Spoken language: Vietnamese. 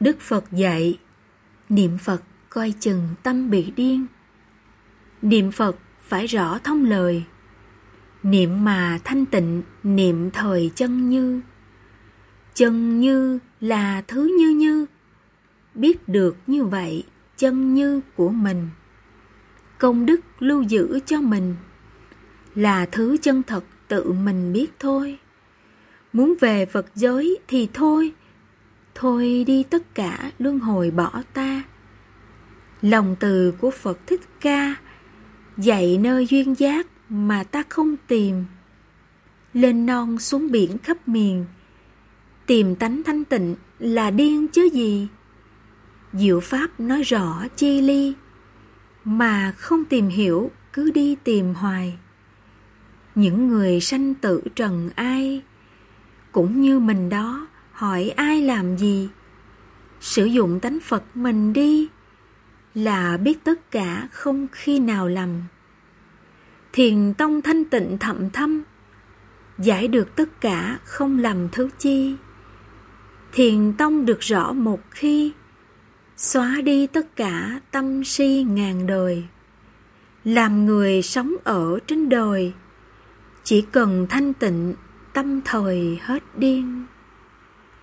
Đức Phật dạy, niệm Phật coi chừng tâm bị điên. Niệm Phật phải rõ thông lời. Niệm mà thanh tịnh, niệm thời chân như. Chân như là thứ như như. Biết được như vậy, chân như của mình. Công đức lưu giữ cho mình là thứ chân thật tự mình biết thôi. Muốn về Phật giới thì thôi, thôi đi tất cả luân hồi bỏ ta. Lòng từ của Phật Thích Ca dạy nơi duyên giác mà ta không tìm. Lên non xuống biển khắp miền, tìm tánh thanh tịnh là điên chứ gì. Diệu Pháp nói rõ chi ly, mà không tìm hiểu cứ đi tìm hoài. Những người sanh tử trần ai, cũng như mình đó, hỏi ai làm gì? Sử dụng tánh Phật mình đi, là biết tất cả không khi nào lầm. Thiền tông thanh tịnh thậm thâm, giải được tất cả không lầm thứ chi. Thiền tông được rõ một khi, xóa đi tất cả tâm si ngàn đời. Làm người sống ở trên đời, chỉ cần thanh tịnh tâm thời hết điên.